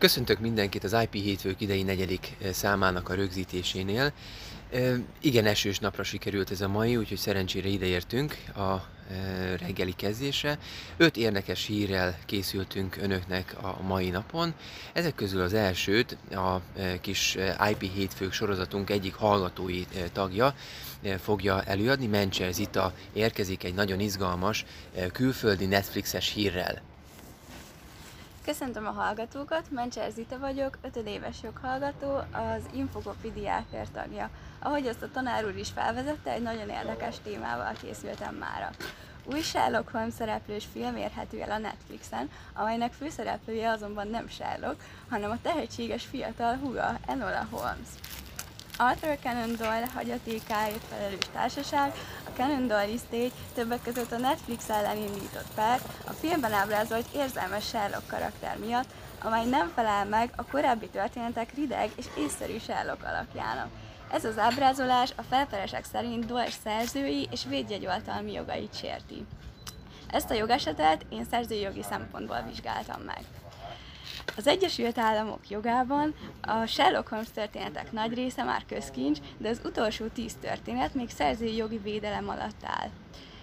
Köszöntök mindenkit az IP hétfők idei negyedik számának a rögzítésénél. Igen, esős napra sikerült ez a mai, úgyhogy szerencsére ideértünk a reggeli kezdésre. Öt érdekes hírrel készültünk önöknek a mai napon. Ezek közül az elsőt a kis IP hétfők sorozatunk egyik hallgatói tagja fogja előadni. Mencsel Zita érkezik egy nagyon izgalmas külföldi Netflixes hírrel. Köszöntöm a hallgatókat, Mencser Zita vagyok, 5 éves joghallgató, az Infokopi diákért tagja. Ahogy azt a tanár úr is felvezette, egy nagyon érdekes témával készültem mára. Új Sherlock Holmes szereplős film érhető el a Netflixen, amelynek főszereplője azonban nem Sherlock, hanem a tehetséges fiatal húga Enola Holmes. Arthur Conan Doyle hagyatékáért felelős társaság, a Conan Doyle Estate többek között a Netflix ellen indított per a filmben ábrázolt érzelmes Sherlock karakter miatt, amely nem felel meg a korábbi történetek rideg és észszerű Sherlock alakjának. Ez az ábrázolás a felperesek szerint Doyle szerzői és védjegyoltalmi jogait sérti. Ezt a jogesetet én szerzői jogi szempontból vizsgáltam meg. Az Egyesült Államok jogában a Sherlock Holmes történetek nagy része már közkincs, de az utolsó tíz történet még szerzői jogi védelem alatt áll.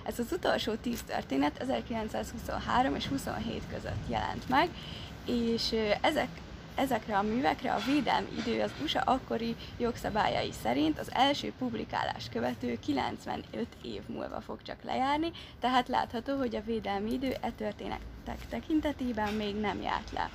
Ez az utolsó tíz történet 1923 és 27 között jelent meg, és ezek, ezekre a művekre a védelmi idő az USA akkori jogszabályai szerint az első publikálás követő 95 év múlva fog csak lejárni, tehát látható, hogy a védelmi idő e történetek tekintetében még nem járt le.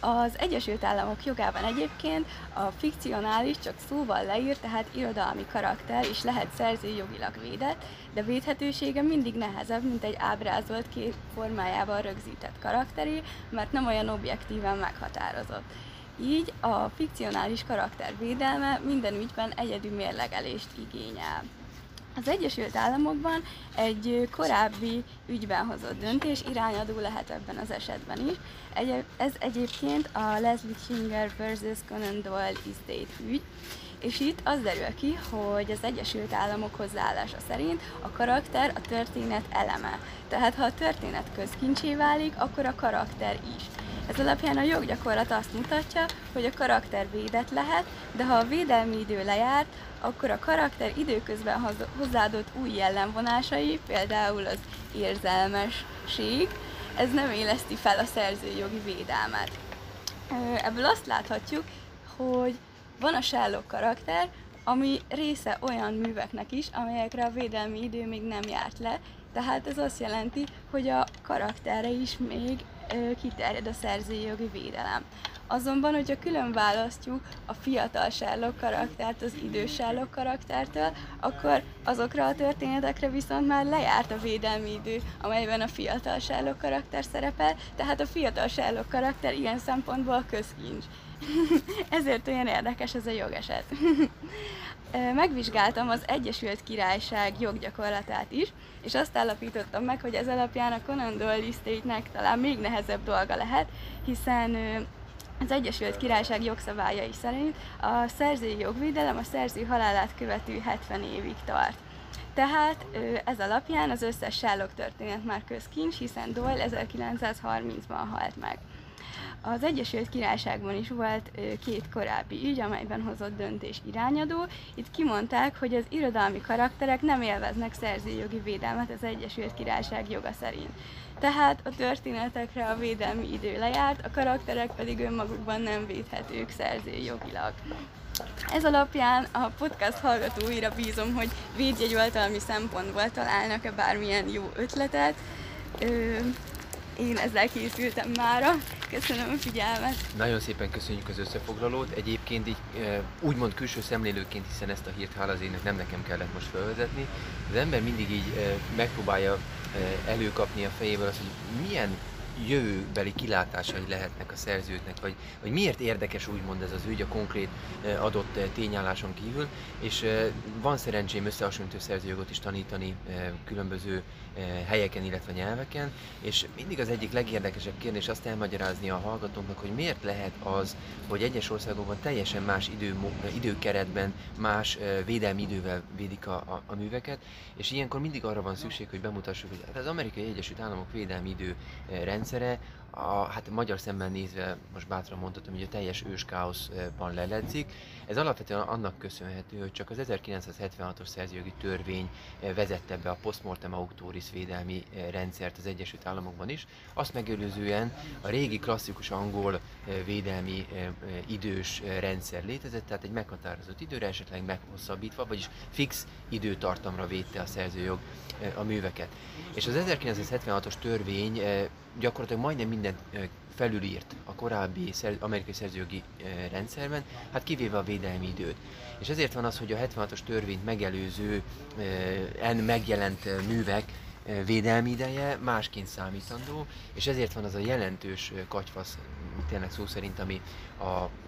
Az Egyesült Államok jogában egyébként a fikcionális csak szóval leírt, tehát irodalmi karakter is lehet szerzői jogilag védett, de védhetősége mindig nehezebb, mint egy ábrázolt kép formájával rögzített karakteri, mert nem olyan objektíven meghatározott. Így a fikcionális karakter védelme minden ügyben egyedű mérlegelést igényel. Az Egyesült Államokban egy korábbi ügyben hozott döntés irányadó lehet ebben az esetben is. Ez egyébként a Leslie Singer vs. Conan Doyle Estate ügy, és itt az derül ki, hogy az Egyesült Államok hozzáállása szerint a karakter a történet eleme. Tehát ha a történet közkincsé válik, akkor a karakter is. Ez alapján a joggyakorlat azt mutatja, hogy a karakter védett lehet, de ha a védelmi idő lejárt, akkor a karakter időközben hozzáadott új jellemvonásai, például az érzelmesség, ez nem éleszti fel a szerzői jogi védelmet. Ebből azt láthatjuk, hogy van a Sherlock karakter, ami része olyan műveknek is, amelyekre a védelmi idő még nem járt le, tehát ez azt jelenti, hogy a karakterre is még kiterjed a szerzői jogi védelem. Azonban, hogyha külön választjuk a fiatal Sherlock karaktert az idős Sherlock karaktertől, akkor azokra a történetekre viszont már lejárt a védelmi idő, amelyben a fiatal Sherlock karakter szerepel, tehát a fiatal Sherlock karakter ilyen szempontból közkincs. Ezért olyan érdekes ez a jogeset. Megvizsgáltam az Egyesült Királyság joggyakorlatát is, és azt állapítottam meg, hogy ez alapján a Conan Doyle talán még nehezebb dolga lehet, hiszen az Egyesült Királyság jogszabályai szerint a szerzői jogvédelem a szerző halálát követő 70 évig tart. Tehát ez alapján az összes Sherlock történet már közkincs, hiszen Doyle 1930-ban halt meg. Az Egyesült Királyságban is volt két korábbi ügy, amelyben hozott döntés irányadó. Itt kimondták, hogy az irodalmi karakterek nem élveznek szerzőjogi védelmet az Egyesült Királyság joga szerint. Tehát a történetekre a védelmi idő lejárt, a karakterek pedig önmagukban nem védhetők szerzőjogilag. Ez alapján a podcast hallgatóira bízom, hogy védjegyoltalmi szempontból találnak-e bármilyen jó ötletet. Én ezzel készültem mára. Köszönöm a figyelmet. Nagyon szépen köszönjük az összefoglalót. Egyébként így úgymond külső szemlélőként, hiszen ezt a hírt hálazének nem nekem kellett most felvezetni. Az ember mindig így megpróbálja előkapni a fejéből azt, hogy milyen jövőbeli kilátásai lehetnek a szerzőknek, vagy, vagy miért érdekes úgymond ez az ügy a konkrét adott tényálláson kívül, és van szerencsém összehasonlító szerzőjogot is tanítani különböző helyeken, illetve nyelveken, és mindig az egyik legérdekesebb kérdés azt elmagyarázni a hallgatóknak, hogy miért lehet az, hogy egyes országokban teljesen más idő, időkeretben, más védelmi idővel védik a, a, a műveket, és ilyenkor mindig arra van szükség, hogy bemutassuk, hogy az amerikai Egyesült Államok védelmi idő rendszere a, hát a magyar szemben nézve, most bátran mondhatom, hogy a teljes őskáoszban leledzik. Ez alapvetően annak köszönhető, hogy csak az 1976-os szerzőjogi törvény vezette be a postmortem autoris védelmi rendszert az Egyesült Államokban is. Azt megelőzően a régi klasszikus angol védelmi idős rendszer létezett, tehát egy meghatározott időre esetleg meghosszabbítva, vagyis fix időtartamra védte a szerzőjog a műveket. És az 1976-os törvény gyakorlatilag majdnem mindent felülírt a korábbi amerikai szerzőjogi rendszerben, hát kivéve a védelmi időt. És ezért van az, hogy a 76-os törvényt megelőző en megjelent művek védelmi ideje másként számítandó, és ezért van az a jelentős katyfasz, tényleg szó szerint, ami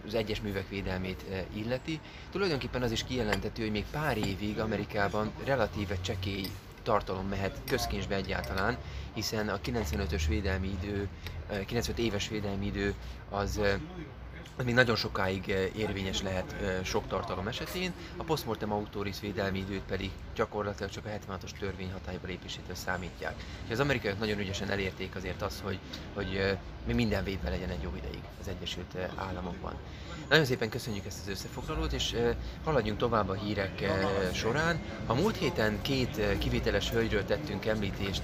az egyes művek védelmét illeti. Tulajdonképpen az is kijelentető, hogy még pár évig Amerikában relatíve csekély tartalom mehet közkincsbe egyáltalán, hiszen a 95-ös védelmi idő, 95 éves védelmi idő az az még nagyon sokáig érvényes lehet sok tartalom esetén, a postmortem autoris védelmi időt pedig gyakorlatilag csak a 76-os törvény hatályba lépésétől számítják. És az amerikaiak nagyon ügyesen elérték azért azt, hogy, hogy mi minden védve legyen egy jó ideig az Egyesült Államokban. Nagyon szépen köszönjük ezt az összefoglalót, és haladjunk tovább a hírek során. A múlt héten két kivételes hölgyről tettünk említést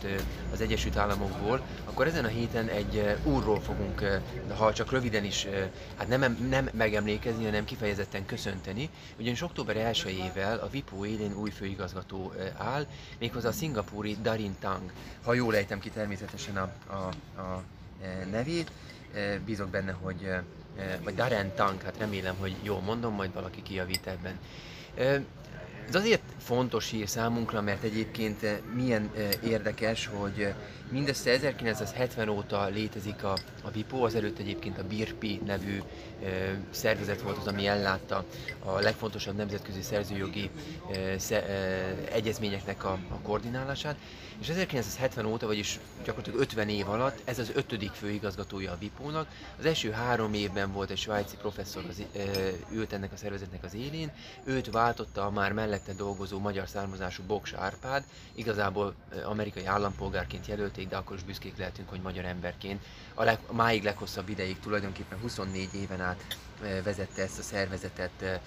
az Egyesült Államokból, akkor ezen a héten egy úrról fogunk, ha csak röviden is, hát nem, nem megemlékezni, hanem kifejezetten köszönteni, ugyanis október 1-ével a VIPO élén új főigazgató áll, méghozzá a szingapúri Darin Tang, ha jól ejtem ki természetesen a, a, a nevét, bízok benne, hogy vagy Darren Tank, hát remélem, hogy jól mondom, majd valaki kijavít ebben. Ez azért fontos hír számunkra, mert egyébként milyen érdekes, hogy mindössze 1970 óta létezik a, a VIPO, az előtt egyébként a BIRPI nevű szervezet volt az, ami ellátta a legfontosabb nemzetközi szerzőjogi egyezményeknek a, a koordinálását, és 1970 óta, vagyis gyakorlatilag 50 év alatt ez az ötödik főigazgatója a VIPO-nak. Az első három évben volt egy svájci professzor, az, ült ennek a szervezetnek az élén, őt váltotta a már mellette dolgozó magyar származású Boks Árpád, igazából amerikai állampolgárként jelölték, de akkor is büszkék lehetünk, hogy magyar emberként a, leg, máig leghosszabb ideig, tulajdonképpen 24 éven át vezette ezt a szervezetet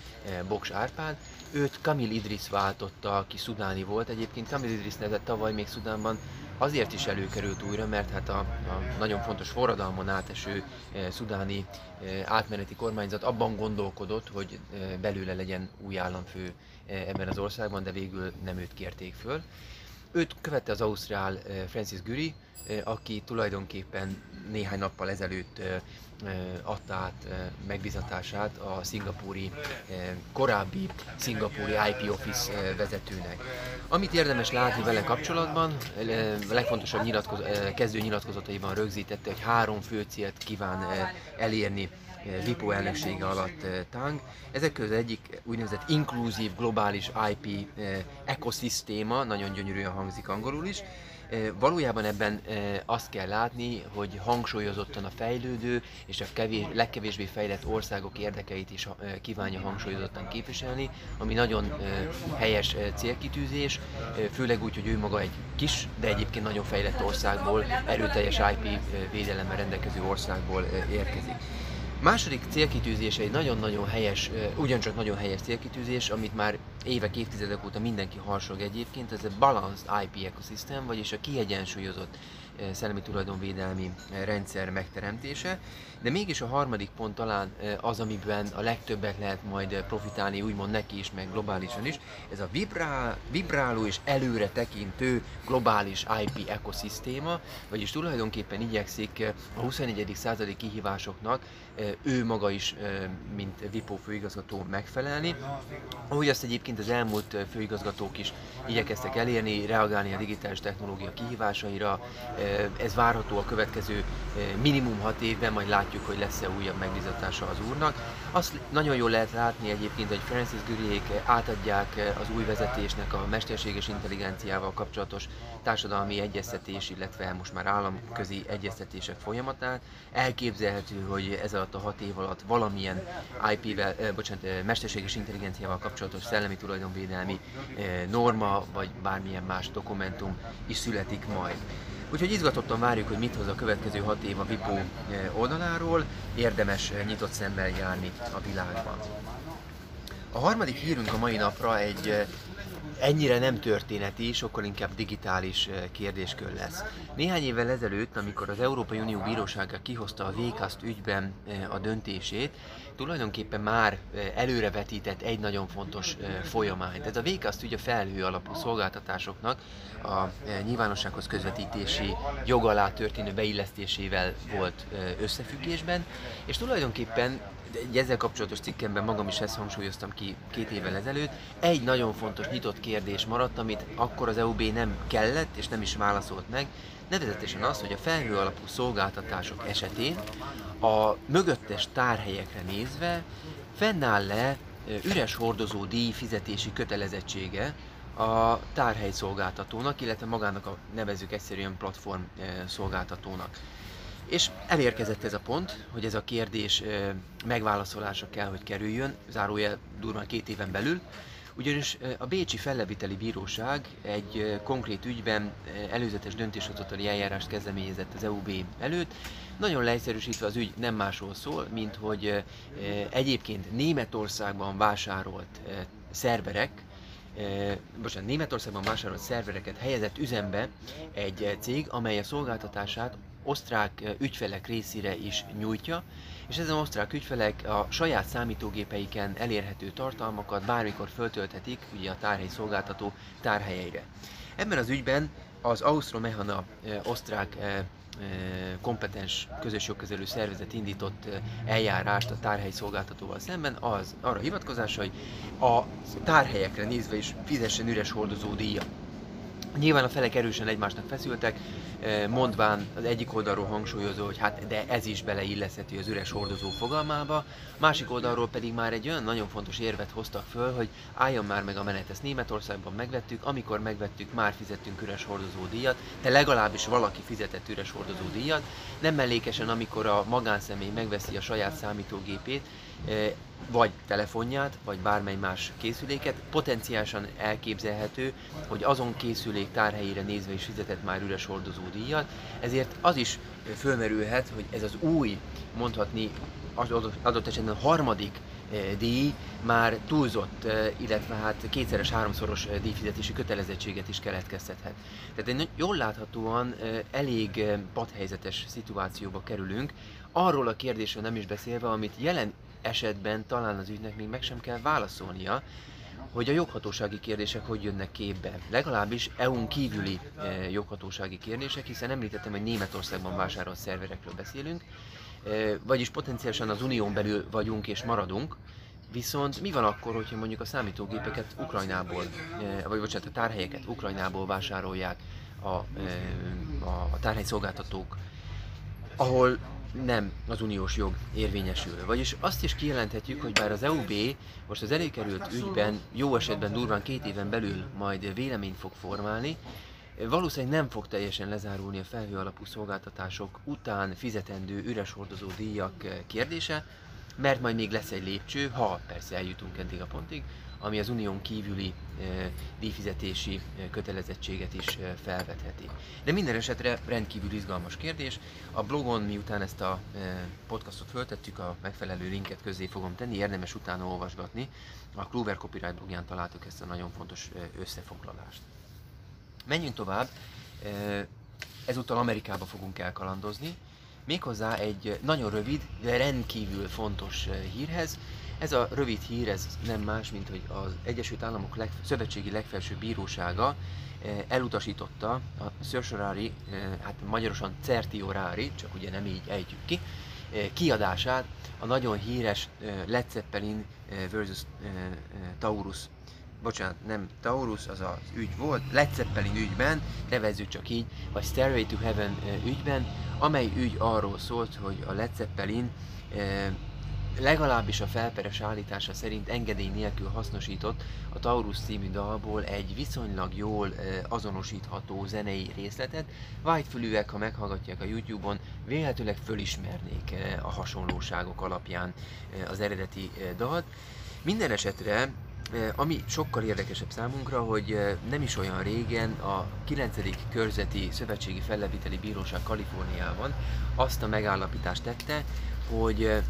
Boks Árpád. Őt Kamil Idris váltotta, aki szudáni volt. Egyébként Kamil Idris nevet tavaly még Szudánban azért is előkerült újra, mert hát a, a nagyon fontos forradalmon áteső e, szudáni e, átmeneti kormányzat abban gondolkodott, hogy e, belőle legyen új államfő e, ebben az országban, de végül nem őt kérték föl. Őt követte az Ausztrál Francis Guri, e, aki tulajdonképpen néhány nappal ezelőtt adta át megbizatását a szingapúri, korábbi szingapúri IP Office vezetőnek. Amit érdemes látni vele kapcsolatban, a legfontosabb nyilatkoz- kezdő nyilatkozataiban rögzítette, hogy három fő célt kíván elérni VIPO elnöksége alatt Tang. Ezek közül egyik úgynevezett inkluzív globális IP ekoszisztéma, nagyon gyönyörűen hangzik angolul is, Valójában ebben azt kell látni, hogy hangsúlyozottan a fejlődő és a kevés, legkevésbé fejlett országok érdekeit is kívánja hangsúlyozottan képviselni, ami nagyon helyes célkitűzés, főleg úgy, hogy ő maga egy kis, de egyébként nagyon fejlett országból, erőteljes IP védelemmel rendelkező országból érkezik. Második célkitűzés egy nagyon-nagyon helyes, ugyancsak nagyon helyes célkitűzés, amit már évek, évtizedek óta mindenki harsog egyébként, ez a Balanced IP Ecosystem, vagyis a kiegyensúlyozott szellemi tulajdonvédelmi rendszer megteremtése, de mégis a harmadik pont talán az, amiben a legtöbbet lehet majd profitálni, úgymond neki is, meg globálisan is, ez a vibrál, vibráló és előre tekintő globális IP ekoszisztéma, vagyis tulajdonképpen igyekszik a 21. századi kihívásoknak ő maga is, mint VIPO főigazgató megfelelni. Ahogy azt egyébként az elmúlt főigazgatók is igyekeztek elérni, reagálni a digitális technológia kihívásaira, ez várható a következő minimum hat évben, majd látjuk, hogy lesz-e újabb megbizatása az úrnak. Azt nagyon jól lehet látni egyébként, hogy Francis Guriék átadják az új vezetésnek a mesterséges intelligenciával kapcsolatos társadalmi egyeztetés, illetve most már államközi egyeztetések folyamatát. Elképzelhető, hogy ez alatt a hat év alatt valamilyen IP-vel, bocsánat, mesterséges intelligenciával kapcsolatos szellemi tulajdonvédelmi norma, vagy bármilyen más dokumentum is születik majd. Úgyhogy izgatottan várjuk, hogy mit hoz a következő hat év a VIPO oldaláról, érdemes nyitott szemmel járni a világban. A harmadik hírünk a mai napra egy ennyire nem történeti, sokkal inkább digitális kérdéskör lesz. Néhány évvel ezelőtt, amikor az Európai Unió Bírósága kihozta a Vékaszt ügyben a döntését, tulajdonképpen már előrevetített egy nagyon fontos folyamányt. Ez a Vékaszt ügy a felhő alapú szolgáltatásoknak a nyilvánossághoz közvetítési jog alá történő beillesztésével volt összefüggésben, és tulajdonképpen egy ezzel kapcsolatos cikkemben magam is ezt hangsúlyoztam ki két évvel ezelőtt. Egy nagyon fontos nyitott kérdés maradt, amit akkor az EUB nem kellett és nem is válaszolt meg, nevezetesen az, hogy a felhő alapú szolgáltatások esetén a mögöttes tárhelyekre nézve fennáll-e üres hordozó díj fizetési kötelezettsége a tárhely szolgáltatónak, illetve magának a nevezük egyszerűen platform szolgáltatónak. És elérkezett ez a pont, hogy ez a kérdés megválaszolása kell, hogy kerüljön, zárójel durván két éven belül, ugyanis a Bécsi Felleviteli Bíróság egy konkrét ügyben előzetes döntéshozatali eljárást kezdeményezett az EUB előtt. Nagyon leegyszerűsítve az ügy nem másról szól, mint hogy egyébként Németországban vásárolt szerverek, bocsánat, Németországban vásárolt szervereket helyezett üzembe egy cég, amely a szolgáltatását osztrák ügyfelek részére is nyújtja, és ezen osztrák ügyfelek a saját számítógépeiken elérhető tartalmakat bármikor föltölthetik ugye a tárhely szolgáltató tárhelyeire. Ebben az ügyben az Ausztromechana osztrák kompetens közös jogkezelő szervezet indított eljárást a tárhely szolgáltatóval szemben, az arra hivatkozás, hogy a tárhelyekre nézve is fizessen üres hordozó díjat. Nyilván a felek erősen egymásnak feszültek, eh, mondván az egyik oldalról hangsúlyozó, hogy hát de ez is beleilleszheti az üres hordozó fogalmába, másik oldalról pedig már egy olyan nagyon fontos érvet hoztak föl, hogy álljon már meg a menet, ezt Németországban megvettük, amikor megvettük, már fizettünk üres hordozó díjat, de legalábbis valaki fizetett üres hordozó díjat, nem mellékesen, amikor a magánszemély megveszi a saját számítógépét, eh, vagy telefonját, vagy bármely más készüléket, potenciálisan elképzelhető, hogy azon készülék tárhelyére nézve is fizetett már üres hordozó díjat, ezért az is fölmerülhet, hogy ez az új, mondhatni adott esetben a harmadik díj már túlzott, illetve hát kétszeres, háromszoros díjfizetési kötelezettséget is keletkeztethet. Tehát egy jól láthatóan elég padhelyzetes szituációba kerülünk, arról a kérdésről nem is beszélve, amit jelen esetben talán az ügynek még meg sem kell válaszolnia, hogy a joghatósági kérdések hogy jönnek képbe. Legalábbis EU-n kívüli joghatósági kérdések, hiszen említettem, hogy Németországban vásárolt szerverekről beszélünk, vagyis potenciálisan az unión belül vagyunk és maradunk, Viszont mi van akkor, hogyha mondjuk a számítógépeket Ukrajnából, vagy bocsánat, a tárhelyeket Ukrajnából vásárolják a, a tárhely szolgáltatók, ahol nem az uniós jog érvényesül. Vagyis azt is kijelenthetjük, hogy bár az EUB most az előkerült ügyben jó esetben durván két éven belül majd véleményt fog formálni, valószínűleg nem fog teljesen lezárulni a felhő alapú szolgáltatások után fizetendő üres hordozó díjak kérdése, mert majd még lesz egy lépcső, ha persze eljutunk eddig a pontig, ami az unión kívüli díjfizetési kötelezettséget is felvetheti. De minden esetre rendkívül izgalmas kérdés. A blogon, miután ezt a podcastot föltettük, a megfelelő linket közé fogom tenni, érdemes utána olvasgatni. A Clover Copyright blogján találtuk ezt a nagyon fontos összefoglalást. Menjünk tovább. Ezúttal Amerikába fogunk elkalandozni, méghozzá egy nagyon rövid, de rendkívül fontos hírhez, ez a rövid hír, ez nem más, mint hogy az Egyesült Államok leg, Szövetségi Legfelsőbb Bírósága elutasította a certiorari, hát magyarosan certiorari, csak ugye nem így ejtjük ki, kiadását a nagyon híres Led Zeppelin versus Taurus bocsánat, nem Taurus, az az ügy volt, Led Zeppelin ügyben, nevezzük csak így, vagy Stairway to Heaven ügyben, amely ügy arról szólt, hogy a Led Zeppelin legalábbis a felperes állítása szerint engedély nélkül hasznosított a Taurus című dalból egy viszonylag jól azonosítható zenei részletet. Vágyfülűek, ha meghallgatják a YouTube-on, véletőleg fölismernék a hasonlóságok alapján az eredeti dalt. Minden esetre ami sokkal érdekesebb számunkra, hogy nem is olyan régen a 9. körzeti szövetségi felleviteli bíróság Kaliforniában azt a megállapítást tette, hogy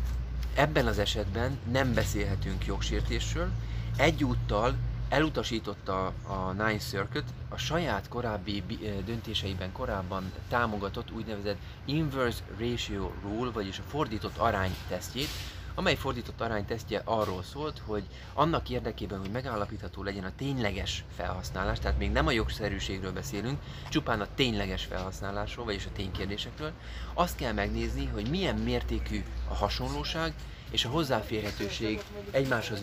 ebben az esetben nem beszélhetünk jogsértésről, egyúttal elutasította a Ninth Circuit a saját korábbi döntéseiben korábban támogatott úgynevezett Inverse Ratio Rule, vagyis a fordított arány tesztjét, amely fordított aránytesztje arról szólt, hogy annak érdekében, hogy megállapítható legyen a tényleges felhasználás, tehát még nem a jogszerűségről beszélünk, csupán a tényleges felhasználásról, vagyis a ténykérdésekről, azt kell megnézni, hogy milyen mértékű a hasonlóság, és a hozzáférhetőség egymáshoz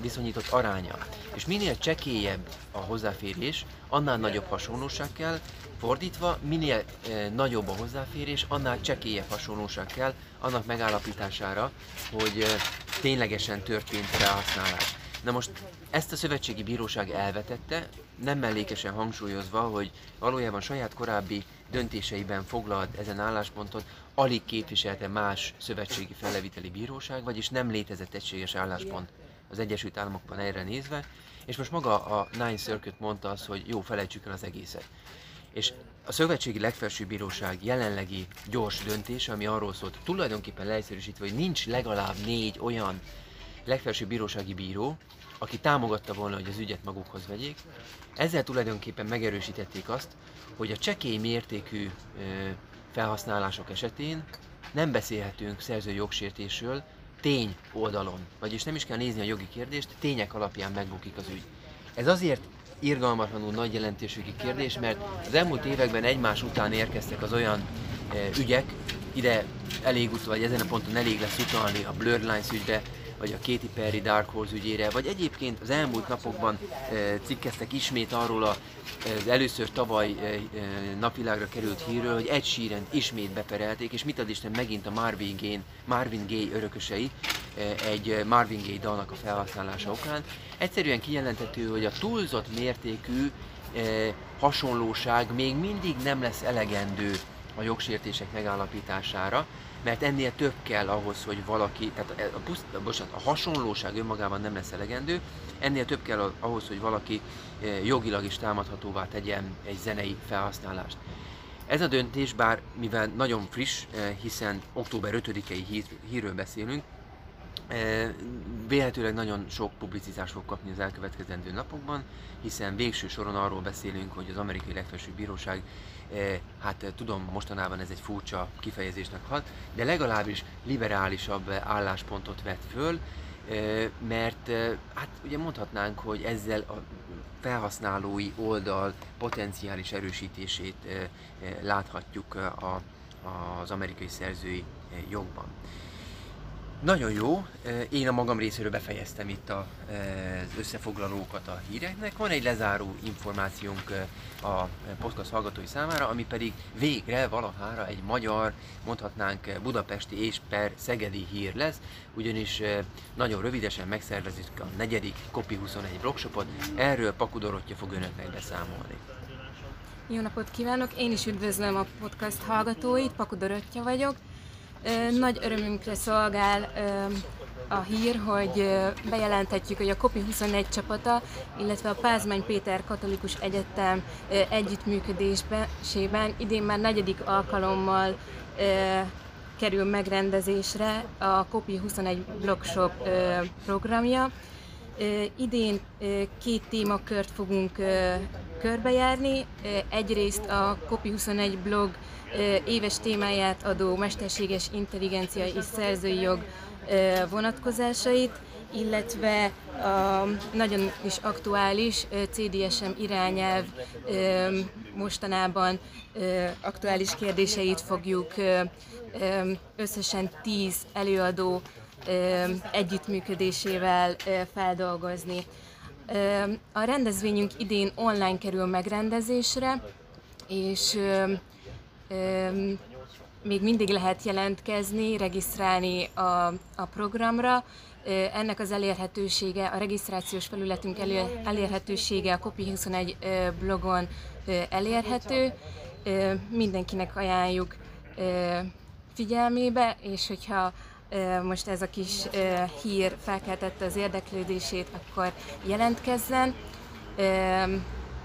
viszonyított, aránya. És minél csekélyebb a hozzáférés, annál nagyobb hasonlóság kell, fordítva, minél e, nagyobb a hozzáférés, annál csekélyebb hasonlóság kell annak megállapítására, hogy e, ténylegesen történt felhasználás. Na most ezt a szövetségi bíróság elvetette, nem mellékesen hangsúlyozva, hogy valójában saját korábbi döntéseiben foglalt ezen álláspontot alig képviselte más szövetségi felleviteli bíróság, vagyis nem létezett egységes álláspont az Egyesült Államokban erre nézve, és most maga a Nine Circuit mondta azt, hogy jó, felejtsük el az egészet. És a Szövetségi Legfelsőbb Bíróság jelenlegi gyors döntése, ami arról szólt, tulajdonképpen leegyszerűsítve, hogy nincs legalább négy olyan legfelsőbb bírósági bíró, aki támogatta volna, hogy az ügyet magukhoz vegyék. Ezzel tulajdonképpen megerősítették azt, hogy a csekély mértékű felhasználások esetén nem beszélhetünk szerzői jogsértésről tény oldalon, vagyis nem is kell nézni a jogi kérdést, tények alapján megbukik az ügy. Ez azért irgalmatlanul nagy jelentőségi kérdés, mert az elmúlt években egymás után érkeztek az olyan ügyek, ide elég utal, vagy ezen a ponton elég lesz utalni a Blurred Lines ügybe, vagy a Katy Perry Dark Horse ügyére, vagy egyébként az elmúlt napokban e, cikkeztek ismét arról a, az először tavaly e, napvilágra került hírről, hogy egy síren ismét beperelték, és mit ad Isten megint a Marvin Gaye, Marvin Gaye örökösei egy Marvin Gaye dalnak a felhasználása okán. Egyszerűen kijelentető, hogy a túlzott mértékű hasonlóság még mindig nem lesz elegendő a jogsértések megállapítására, mert ennél több kell ahhoz, hogy valaki, tehát a, puszt, bocsánat, a hasonlóság önmagában nem lesz elegendő, ennél több kell ahhoz, hogy valaki eh, jogilag is támadhatóvá tegyen egy zenei felhasználást. Ez a döntés, bár mivel nagyon friss, eh, hiszen október 5-i hír, hírről beszélünk, Véletőleg nagyon sok publicitást fog kapni az elkövetkezendő napokban, hiszen végső soron arról beszélünk, hogy az amerikai legfelsőbb bíróság, hát tudom, mostanában ez egy furcsa kifejezésnek hat, de legalábbis liberálisabb álláspontot vett föl, mert hát ugye mondhatnánk, hogy ezzel a felhasználói oldal potenciális erősítését láthatjuk a, az amerikai szerzői jogban. Nagyon jó. Én a magam részéről befejeztem itt az összefoglalókat a híreknek. Van egy lezáró információnk a podcast hallgatói számára, ami pedig végre valahára egy magyar, mondhatnánk budapesti és per szegedi hír lesz, ugyanis nagyon rövidesen megszervezik a negyedik Kopi 21 blogshopot. Erről Pakudorottya fog önöknek beszámolni. Jó napot kívánok! Én is üdvözlöm a podcast hallgatóit, Pakudorottya vagyok. Nagy örömünkre szolgál a hír, hogy bejelenthetjük, hogy a Kopi 21 csapata, illetve a Pázmány Péter Katolikus Egyetem együttműködésében idén már negyedik alkalommal kerül megrendezésre a Kopi 21 Blogshop programja. Idén két témakört fogunk körbejárni. Egyrészt a Kopi 21 blog éves témáját adó mesterséges intelligencia és szerzői jog vonatkozásait, illetve a nagyon is aktuális CDSM irányelv mostanában aktuális kérdéseit fogjuk összesen 10 előadó együttműködésével feldolgozni. A rendezvényünk idén online kerül megrendezésre, és még mindig lehet jelentkezni, regisztrálni a, a programra. Ennek az elérhetősége, a regisztrációs felületünk elér, elérhetősége a Copy21 blogon elérhető. Mindenkinek ajánljuk figyelmébe, és hogyha most ez a kis hír felkeltette az érdeklődését, akkor jelentkezzen.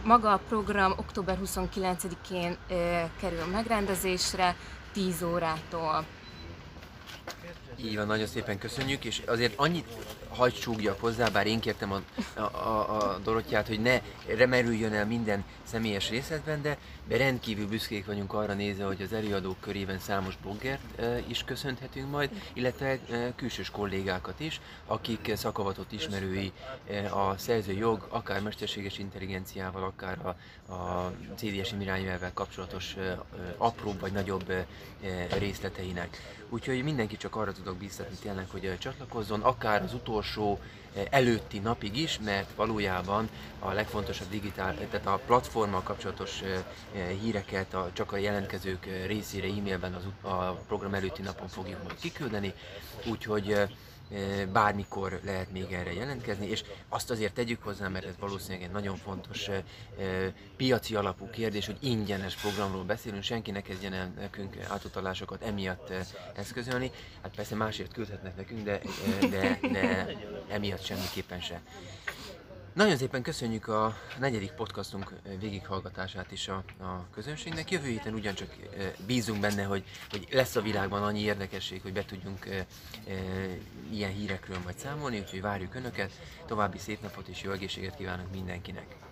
Maga a program október 29-én kerül megrendezésre, 10 órától. Így van, nagyon szépen köszönjük, és azért annyit hagyd súgjak hozzá, bár én kértem a, a, a, Dorottyát, hogy ne remerüljön el minden személyes részletben, de, de rendkívül büszkék vagyunk arra nézve, hogy az előadók körében számos bloggert e, is köszönhetünk majd, illetve e, külsős kollégákat is, akik szakavatott ismerői e, a szerzőjog, akár mesterséges intelligenciával, akár a, a CDS irányelvvel kapcsolatos e, e, apróbb vagy nagyobb e, részleteinek. Úgyhogy mindenki csak arra tudok biztatni tényleg, hogy csatlakozzon, akár az utolsó előtti napig is, mert valójában a legfontosabb digitál, tehát a platformmal kapcsolatos híreket a, csak a jelentkezők részére e-mailben az, a program előtti napon fogjuk majd kiküldeni, úgyhogy bármikor lehet még erre jelentkezni, és azt azért tegyük hozzá, mert ez valószínűleg egy nagyon fontos piaci alapú kérdés, hogy ingyenes programról beszélünk, senki ne kezdjen el nekünk átutalásokat emiatt eszközölni. Hát persze másért küldhetnek nekünk, de, de, de emiatt semmiképpen se. Nagyon szépen köszönjük a negyedik podcastunk végighallgatását is a, a közönségnek. Jövő héten ugyancsak e, bízunk benne, hogy, hogy lesz a világban annyi érdekesség, hogy be tudjunk e, e, ilyen hírekről majd számolni, úgyhogy várjuk Önöket. További szép napot és jó egészséget kívánok mindenkinek!